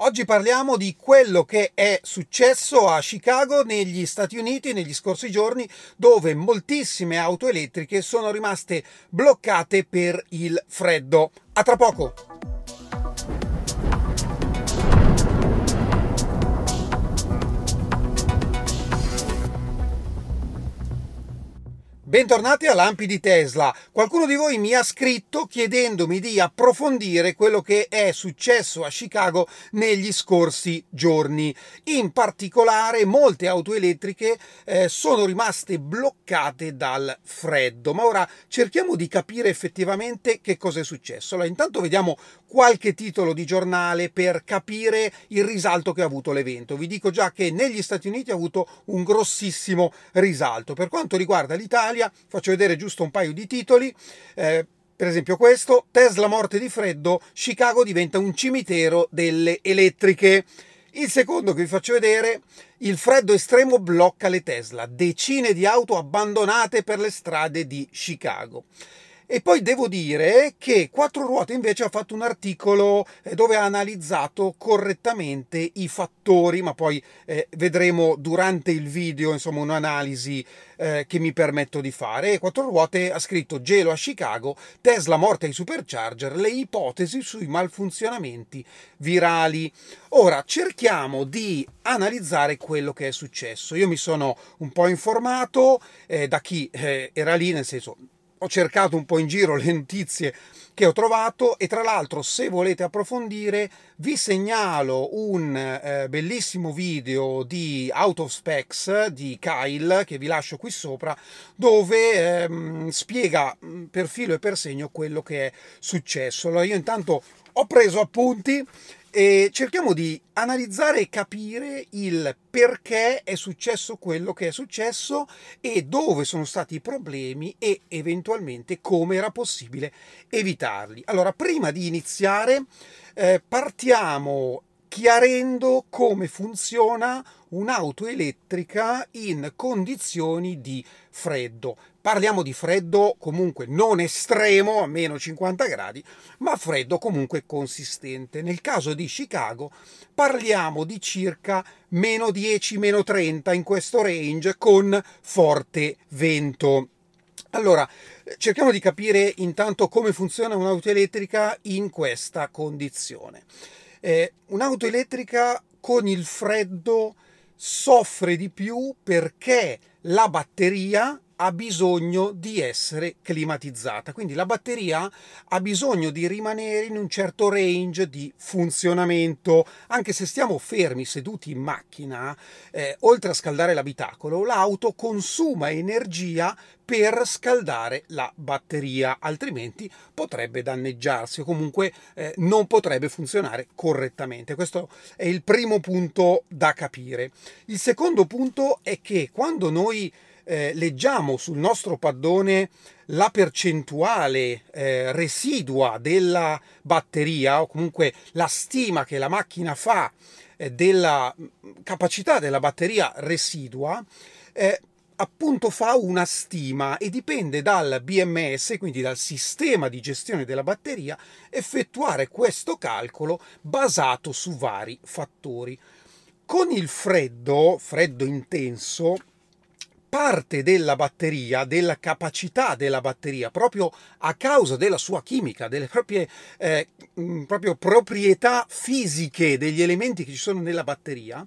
Oggi parliamo di quello che è successo a Chicago negli Stati Uniti negli scorsi giorni dove moltissime auto elettriche sono rimaste bloccate per il freddo. A tra poco! Bentornati a Lampi di Tesla. Qualcuno di voi mi ha scritto chiedendomi di approfondire quello che è successo a Chicago negli scorsi giorni. In particolare molte auto elettriche eh, sono rimaste bloccate dal freddo. Ma ora cerchiamo di capire effettivamente che cosa è successo. Allora, intanto vediamo qualche titolo di giornale per capire il risalto che ha avuto l'evento. Vi dico già che negli Stati Uniti ha avuto un grossissimo risalto. Per quanto riguarda l'Italia, Italia. Faccio vedere giusto un paio di titoli. Eh, per esempio questo, Tesla morte di freddo, Chicago diventa un cimitero delle elettriche. Il secondo che vi faccio vedere, il freddo estremo blocca le Tesla, decine di auto abbandonate per le strade di Chicago. E poi devo dire che Quattro Ruote invece ha fatto un articolo eh, dove ha analizzato correttamente i fattori, ma poi eh, vedremo durante il video insomma un'analisi eh, che mi permetto di fare. Quattro Ruote ha scritto gelo a Chicago, Tesla morta ai supercharger, le ipotesi sui malfunzionamenti virali. Ora cerchiamo di analizzare quello che è successo. Io mi sono un po' informato eh, da chi eh, era lì, nel senso ho cercato un po' in giro le notizie che ho trovato e tra l'altro se volete approfondire vi segnalo un eh, bellissimo video di Out of Specs di Kyle che vi lascio qui sopra dove ehm, spiega mm, per filo e per segno quello che è successo. Allora io intanto ho preso appunti e cerchiamo di analizzare e capire il perché è successo quello che è successo e dove sono stati i problemi e eventualmente come era possibile evitarli. Allora, prima di iniziare, eh, partiamo chiarendo come funziona un'auto elettrica in condizioni di freddo. Parliamo di freddo comunque non estremo, a meno 50 gradi, ma freddo comunque consistente. Nel caso di Chicago parliamo di circa meno 10, meno 30 in questo range con forte vento. Allora, cerchiamo di capire intanto come funziona un'auto elettrica in questa condizione. Eh, un'auto elettrica con il freddo soffre di più perché la batteria ha bisogno di essere climatizzata. Quindi la batteria ha bisogno di rimanere in un certo range di funzionamento. Anche se stiamo fermi seduti in macchina, eh, oltre a scaldare l'abitacolo, l'auto consuma energia per scaldare la batteria, altrimenti potrebbe danneggiarsi o comunque eh, non potrebbe funzionare correttamente. Questo è il primo punto da capire. Il secondo punto è che quando noi eh, leggiamo sul nostro paddone la percentuale eh, residua della batteria o comunque la stima che la macchina fa eh, della capacità della batteria residua, eh, appunto fa una stima e dipende dal BMS, quindi dal sistema di gestione della batteria, effettuare questo calcolo basato su vari fattori. Con il freddo, freddo intenso, parte della batteria, della capacità della batteria, proprio a causa della sua chimica, delle proprie, eh, proprietà fisiche degli elementi che ci sono nella batteria,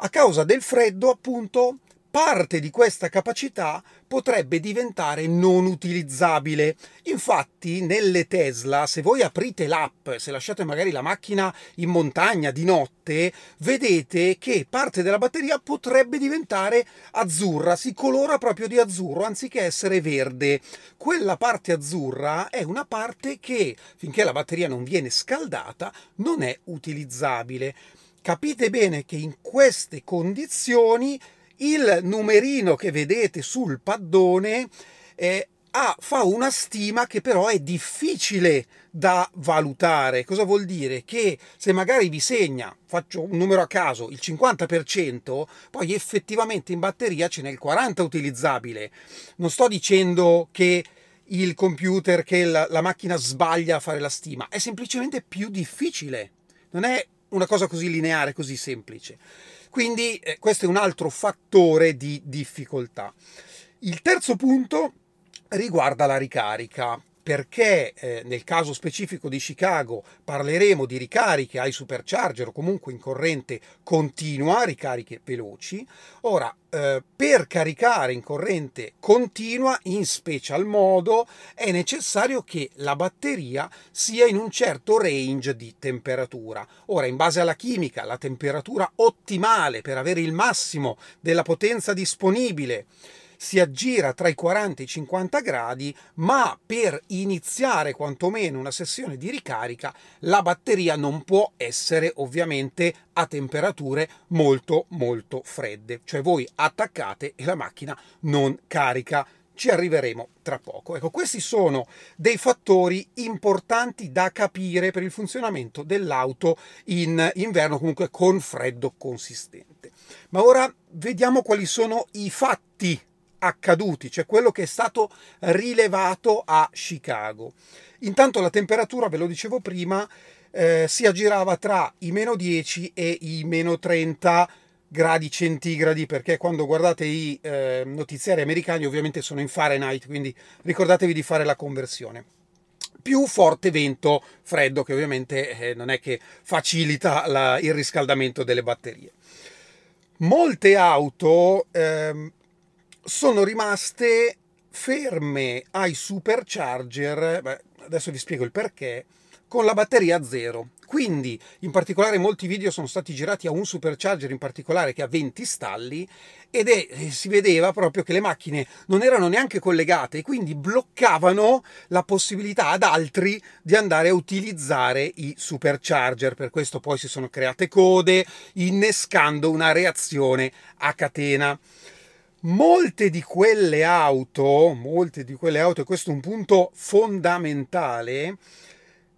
a causa del freddo appunto parte di questa capacità potrebbe diventare non utilizzabile. Infatti, nelle Tesla, se voi aprite l'app, se lasciate magari la macchina in montagna di notte, vedete che parte della batteria potrebbe diventare azzurra, si colora proprio di azzurro anziché essere verde. Quella parte azzurra è una parte che, finché la batteria non viene scaldata, non è utilizzabile. Capite bene che in queste condizioni il numerino che vedete sul paddone eh, ha, fa una stima che però è difficile da valutare. Cosa vuol dire? Che se magari vi segna, faccio un numero a caso, il 50%, poi effettivamente in batteria ce n'è il 40% utilizzabile. Non sto dicendo che il computer, che la, la macchina sbaglia a fare la stima, è semplicemente più difficile. Non è una cosa così lineare, così semplice. Quindi eh, questo è un altro fattore di difficoltà. Il terzo punto riguarda la ricarica perché eh, nel caso specifico di Chicago parleremo di ricariche ai supercharger o comunque in corrente continua, ricariche veloci. Ora, eh, per caricare in corrente continua, in special modo, è necessario che la batteria sia in un certo range di temperatura. Ora, in base alla chimica, la temperatura ottimale per avere il massimo della potenza disponibile si aggira tra i 40 e i 50 gradi, ma per iniziare quantomeno una sessione di ricarica la batteria non può essere ovviamente a temperature molto molto fredde, cioè voi attaccate e la macchina non carica ci arriveremo tra poco. Ecco, questi sono dei fattori importanti da capire per il funzionamento dell'auto in inverno, comunque con freddo consistente. Ma ora vediamo quali sono i fatti accaduti, cioè quello che è stato rilevato a Chicago. Intanto la temperatura, ve lo dicevo prima, eh, si aggirava tra i meno 10 e i meno 30 gradi centigradi perché quando guardate i eh, notiziari americani ovviamente sono in Fahrenheit quindi ricordatevi di fare la conversione più forte vento freddo che ovviamente eh, non è che facilita la, il riscaldamento delle batterie molte auto ehm, sono rimaste ferme ai supercharger, adesso vi spiego il perché, con la batteria a zero. Quindi, in particolare, molti video sono stati girati a un supercharger in particolare che ha 20 stalli ed è, eh, si vedeva proprio che le macchine non erano neanche collegate e quindi bloccavano la possibilità ad altri di andare a utilizzare i supercharger. Per questo poi si sono create code, innescando una reazione a catena molte di quelle auto, molte di quelle auto, e questo è un punto fondamentale,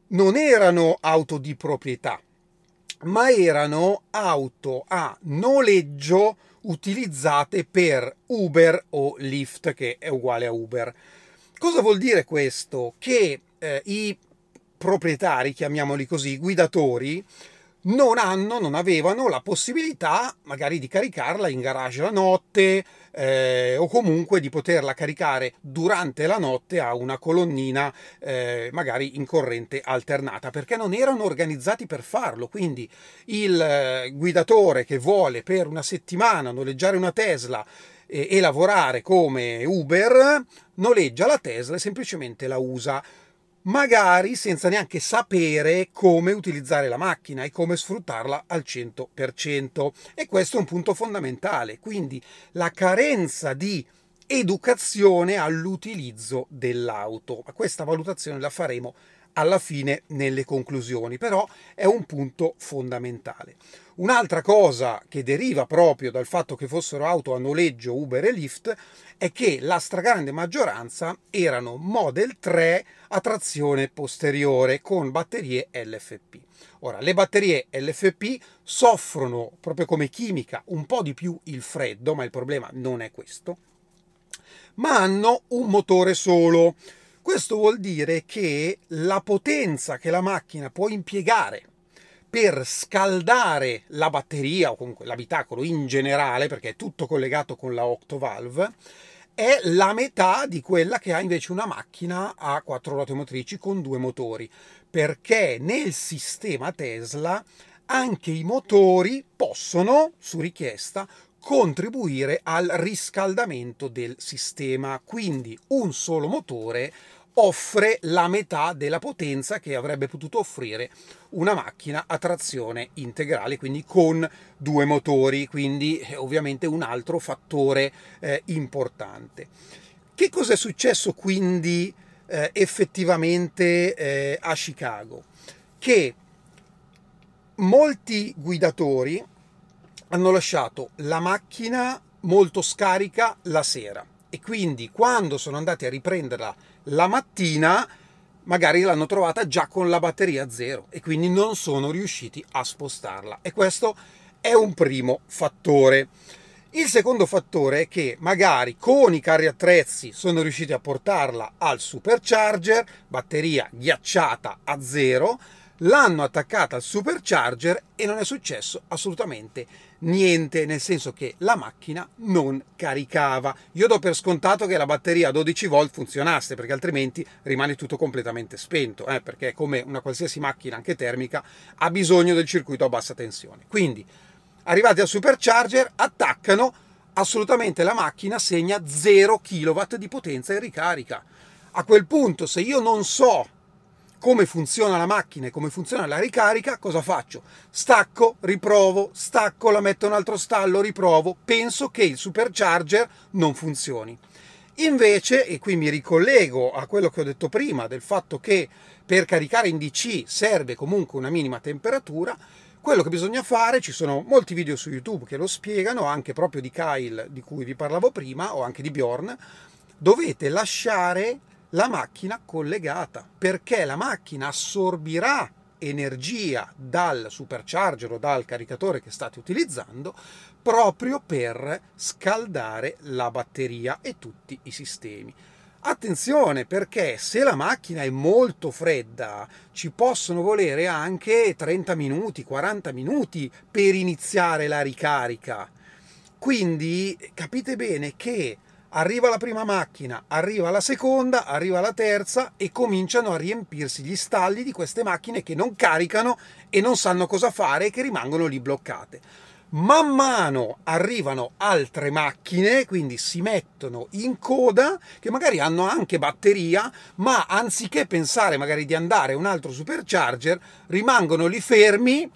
non erano auto di proprietà, ma erano auto a noleggio utilizzate per Uber o Lyft, che è uguale a Uber. Cosa vuol dire questo? Che eh, i proprietari, chiamiamoli così, guidatori, non hanno, non avevano la possibilità magari di caricarla in garage la notte eh, o comunque di poterla caricare durante la notte a una colonnina eh, magari in corrente alternata perché non erano organizzati per farlo. Quindi il eh, guidatore che vuole per una settimana noleggiare una Tesla e, e lavorare come Uber noleggia la Tesla e semplicemente la usa magari senza neanche sapere come utilizzare la macchina e come sfruttarla al 100%. E questo è un punto fondamentale, quindi la carenza di educazione all'utilizzo dell'auto. Questa valutazione la faremo alla fine nelle conclusioni, però è un punto fondamentale. Un'altra cosa che deriva proprio dal fatto che fossero auto a noleggio Uber e Lyft è che la stragrande maggioranza erano Model 3 a trazione posteriore con batterie LFP. Ora, le batterie LFP soffrono proprio come chimica un po' di più il freddo, ma il problema non è questo, ma hanno un motore solo. Questo vuol dire che la potenza che la macchina può impiegare per scaldare la batteria o comunque l'abitacolo in generale, perché è tutto collegato con la octovalve, è la metà di quella che ha invece una macchina a quattro ruote motrici con due motori, perché nel sistema Tesla anche i motori possono, su richiesta, contribuire al riscaldamento del sistema. Quindi un solo motore offre la metà della potenza che avrebbe potuto offrire una macchina a trazione integrale, quindi con due motori, quindi eh, ovviamente un altro fattore eh, importante. Che cosa è successo quindi eh, effettivamente eh, a Chicago? Che molti guidatori hanno lasciato la macchina molto scarica la sera e quindi quando sono andati a riprenderla la mattina magari l'hanno trovata già con la batteria zero e quindi non sono riusciti a spostarla e questo è un primo fattore. Il secondo fattore è che magari con i carri attrezzi sono riusciti a portarla al supercharger, batteria ghiacciata a zero, l'hanno attaccata al supercharger e non è successo assolutamente niente, nel senso che la macchina non caricava. Io do per scontato che la batteria a 12 volt funzionasse, perché altrimenti rimane tutto completamente spento, eh, perché come una qualsiasi macchina, anche termica, ha bisogno del circuito a bassa tensione. Quindi, arrivati al supercharger, attaccano, assolutamente la macchina segna 0 kW di potenza in ricarica. A quel punto, se io non so come funziona la macchina e come funziona la ricarica, cosa faccio? Stacco, riprovo, stacco, la metto in un altro stallo, riprovo, penso che il supercharger non funzioni. Invece, e qui mi ricollego a quello che ho detto prima, del fatto che per caricare in DC serve comunque una minima temperatura, quello che bisogna fare, ci sono molti video su YouTube che lo spiegano, anche proprio di Kyle di cui vi parlavo prima, o anche di Bjorn, dovete lasciare la macchina collegata, perché la macchina assorbirà energia dal supercharger o dal caricatore che state utilizzando proprio per scaldare la batteria e tutti i sistemi. Attenzione perché se la macchina è molto fredda ci possono volere anche 30 minuti, 40 minuti per iniziare la ricarica. Quindi capite bene che arriva la prima macchina, arriva la seconda, arriva la terza e cominciano a riempirsi gli stalli di queste macchine che non caricano e non sanno cosa fare e che rimangono lì bloccate. Man mano arrivano altre macchine, quindi si mettono in coda, che magari hanno anche batteria, ma anziché pensare magari di andare un altro supercharger, rimangono lì fermi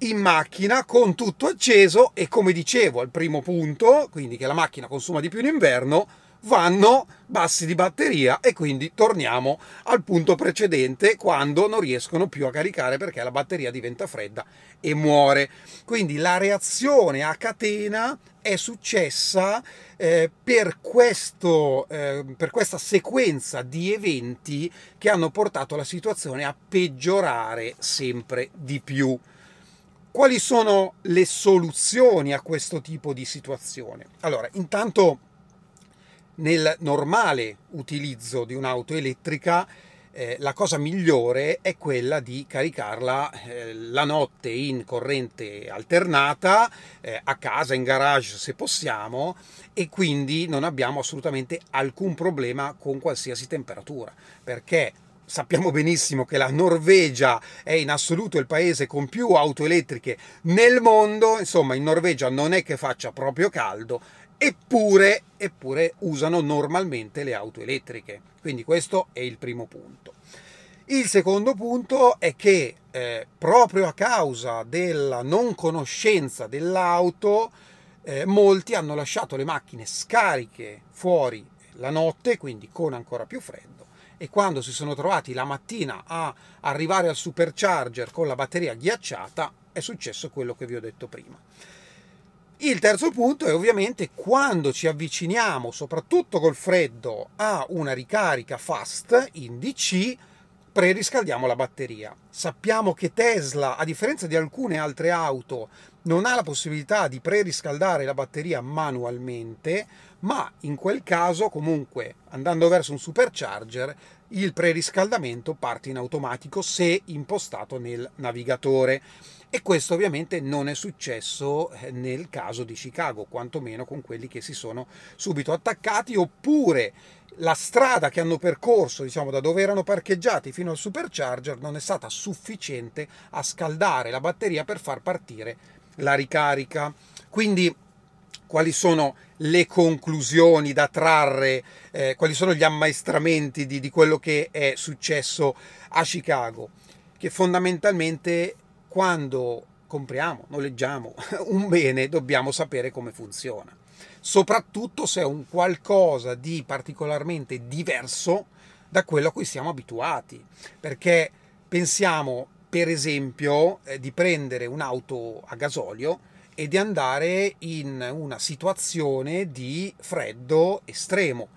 in macchina con tutto acceso e come dicevo al primo punto, quindi che la macchina consuma di più in inverno, vanno bassi di batteria e quindi torniamo al punto precedente quando non riescono più a caricare perché la batteria diventa fredda e muore. Quindi la reazione a catena è successa eh, per, questo, eh, per questa sequenza di eventi che hanno portato la situazione a peggiorare sempre di più. Quali sono le soluzioni a questo tipo di situazione? Allora, intanto nel normale utilizzo di un'auto elettrica eh, la cosa migliore è quella di caricarla eh, la notte in corrente alternata, eh, a casa, in garage se possiamo, e quindi non abbiamo assolutamente alcun problema con qualsiasi temperatura, perché sappiamo benissimo che la Norvegia è in assoluto il paese con più auto elettriche nel mondo, insomma in Norvegia non è che faccia proprio caldo, eppure, eppure usano normalmente le auto elettriche. Quindi questo è il primo punto. Il secondo punto è che eh, proprio a causa della non conoscenza dell'auto, eh, molti hanno lasciato le macchine scariche fuori la notte, quindi con ancora più freddo e quando si sono trovati la mattina a arrivare al supercharger con la batteria ghiacciata è successo quello che vi ho detto prima. Il terzo punto è ovviamente quando ci avviciniamo, soprattutto col freddo, a una ricarica fast in DC, preriscaldiamo la batteria. Sappiamo che Tesla, a differenza di alcune altre auto, non ha la possibilità di preriscaldare la batteria manualmente, ma in quel caso comunque andando verso un supercharger il preriscaldamento parte in automatico se impostato nel navigatore e questo ovviamente non è successo eh, nel caso di Chicago, quantomeno con quelli che si sono subito attaccati oppure la strada che hanno percorso, diciamo, da dove erano parcheggiati fino al supercharger non è stata sufficiente a scaldare la batteria per far partire la ricarica. Quindi quali sono le conclusioni da trarre, eh, quali sono gli ammaestramenti di, di quello che è successo a Chicago, che fondamentalmente quando compriamo, noleggiamo un bene dobbiamo sapere come funziona, soprattutto se è un qualcosa di particolarmente diverso da quello a cui siamo abituati, perché pensiamo per esempio eh, di prendere un'auto a gasolio e di andare in una situazione di freddo estremo.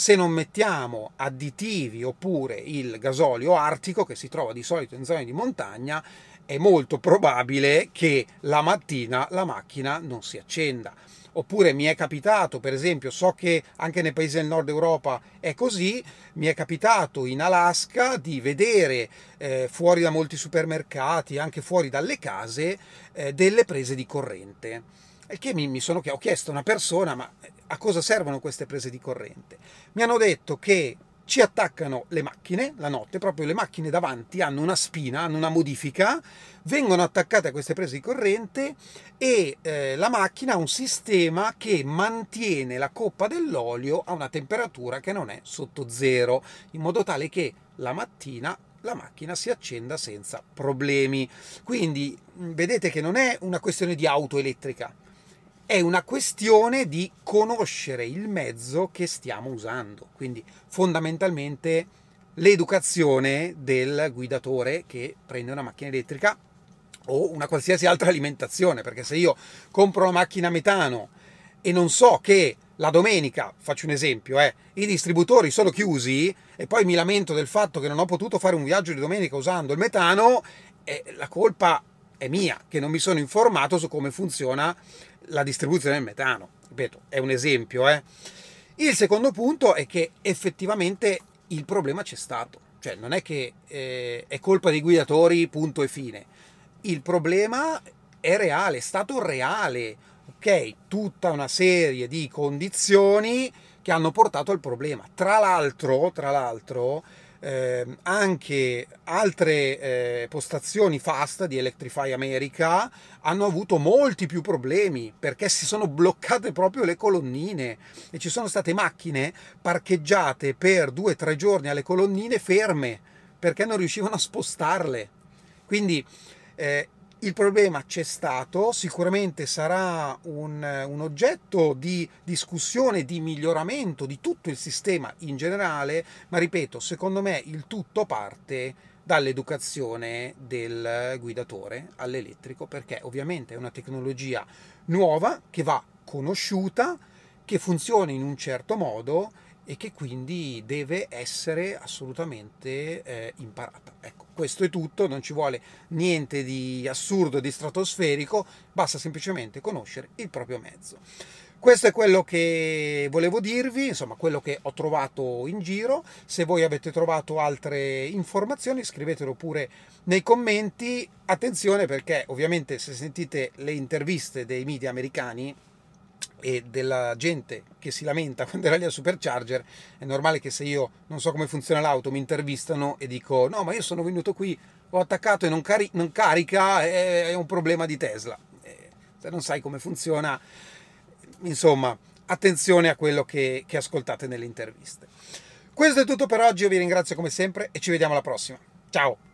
Se non mettiamo additivi oppure il gasolio artico che si trova di solito in zone di montagna, è molto probabile che la mattina la macchina non si accenda. Oppure mi è capitato, per esempio, so che anche nei paesi del nord Europa è così, mi è capitato in Alaska di vedere eh, fuori da molti supermercati, anche fuori dalle case, eh, delle prese di corrente. E che mi, mi sono ho chiesto a una persona, ma a cosa servono queste prese di corrente? Mi hanno detto che ci attaccano le macchine la notte, proprio le macchine davanti hanno una spina, hanno una modifica, vengono attaccate a queste prese di corrente e eh, la macchina ha un sistema che mantiene la coppa dell'olio a una temperatura che non è sotto zero, in modo tale che la mattina la macchina si accenda senza problemi. Quindi vedete che non è una questione di auto elettrica, è una questione di conoscere il mezzo che stiamo usando. Quindi fondamentalmente l'educazione del guidatore che prende una macchina elettrica o una qualsiasi altra alimentazione, perché se io compro una macchina a metano e non so che la domenica, faccio un esempio, eh, i distributori sono chiusi e poi mi lamento del fatto che non ho potuto fare un viaggio di domenica usando il metano, eh, la colpa è mia, che non mi sono informato su come funziona la distribuzione del metano. Ripeto, è un esempio. Eh. Il secondo punto è che effettivamente il problema c'è stato. Cioè, non è che eh, è colpa dei guidatori, punto e fine. Il problema è reale, è stato reale. Ok, tutta una serie di condizioni che hanno portato al problema. Tra l'altro, tra l'altro, eh, anche altre eh, postazioni fast di Electrify America hanno avuto molti più problemi perché si sono bloccate proprio le colonnine e ci sono state macchine parcheggiate per due o tre giorni alle colonnine ferme perché non riuscivano a spostarle. Quindi eh, il problema c'è stato, sicuramente sarà un, un, oggetto di discussione, di miglioramento di tutto il sistema in generale, ma ripeto, secondo me il tutto parte dall'educazione del guidatore all'elettrico, perché ovviamente è una tecnologia nuova che va conosciuta, che funziona in un certo modo e che quindi deve essere assolutamente eh, imparata. Ecco, questo è tutto, non ci vuole niente di assurdo, di stratosferico, basta semplicemente conoscere il proprio mezzo. Questo è quello che volevo dirvi, insomma quello che ho trovato in giro. Se voi avete trovato altre informazioni scrivetelo pure nei commenti. Attenzione perché ovviamente se sentite le interviste dei media americani e della gente che si lamenta quando era lì al supercharger, è normale che se io non so come funziona l'auto mi intervistano e dico no ma io sono venuto qui, ho attaccato e non, cari- non carica, è-, un problema di Tesla. E se non sai come funziona, insomma, attenzione a quello che, che ascoltate nelle interviste. Questo è tutto per oggi, io vi ringrazio come sempre e ci vediamo alla prossima. Ciao!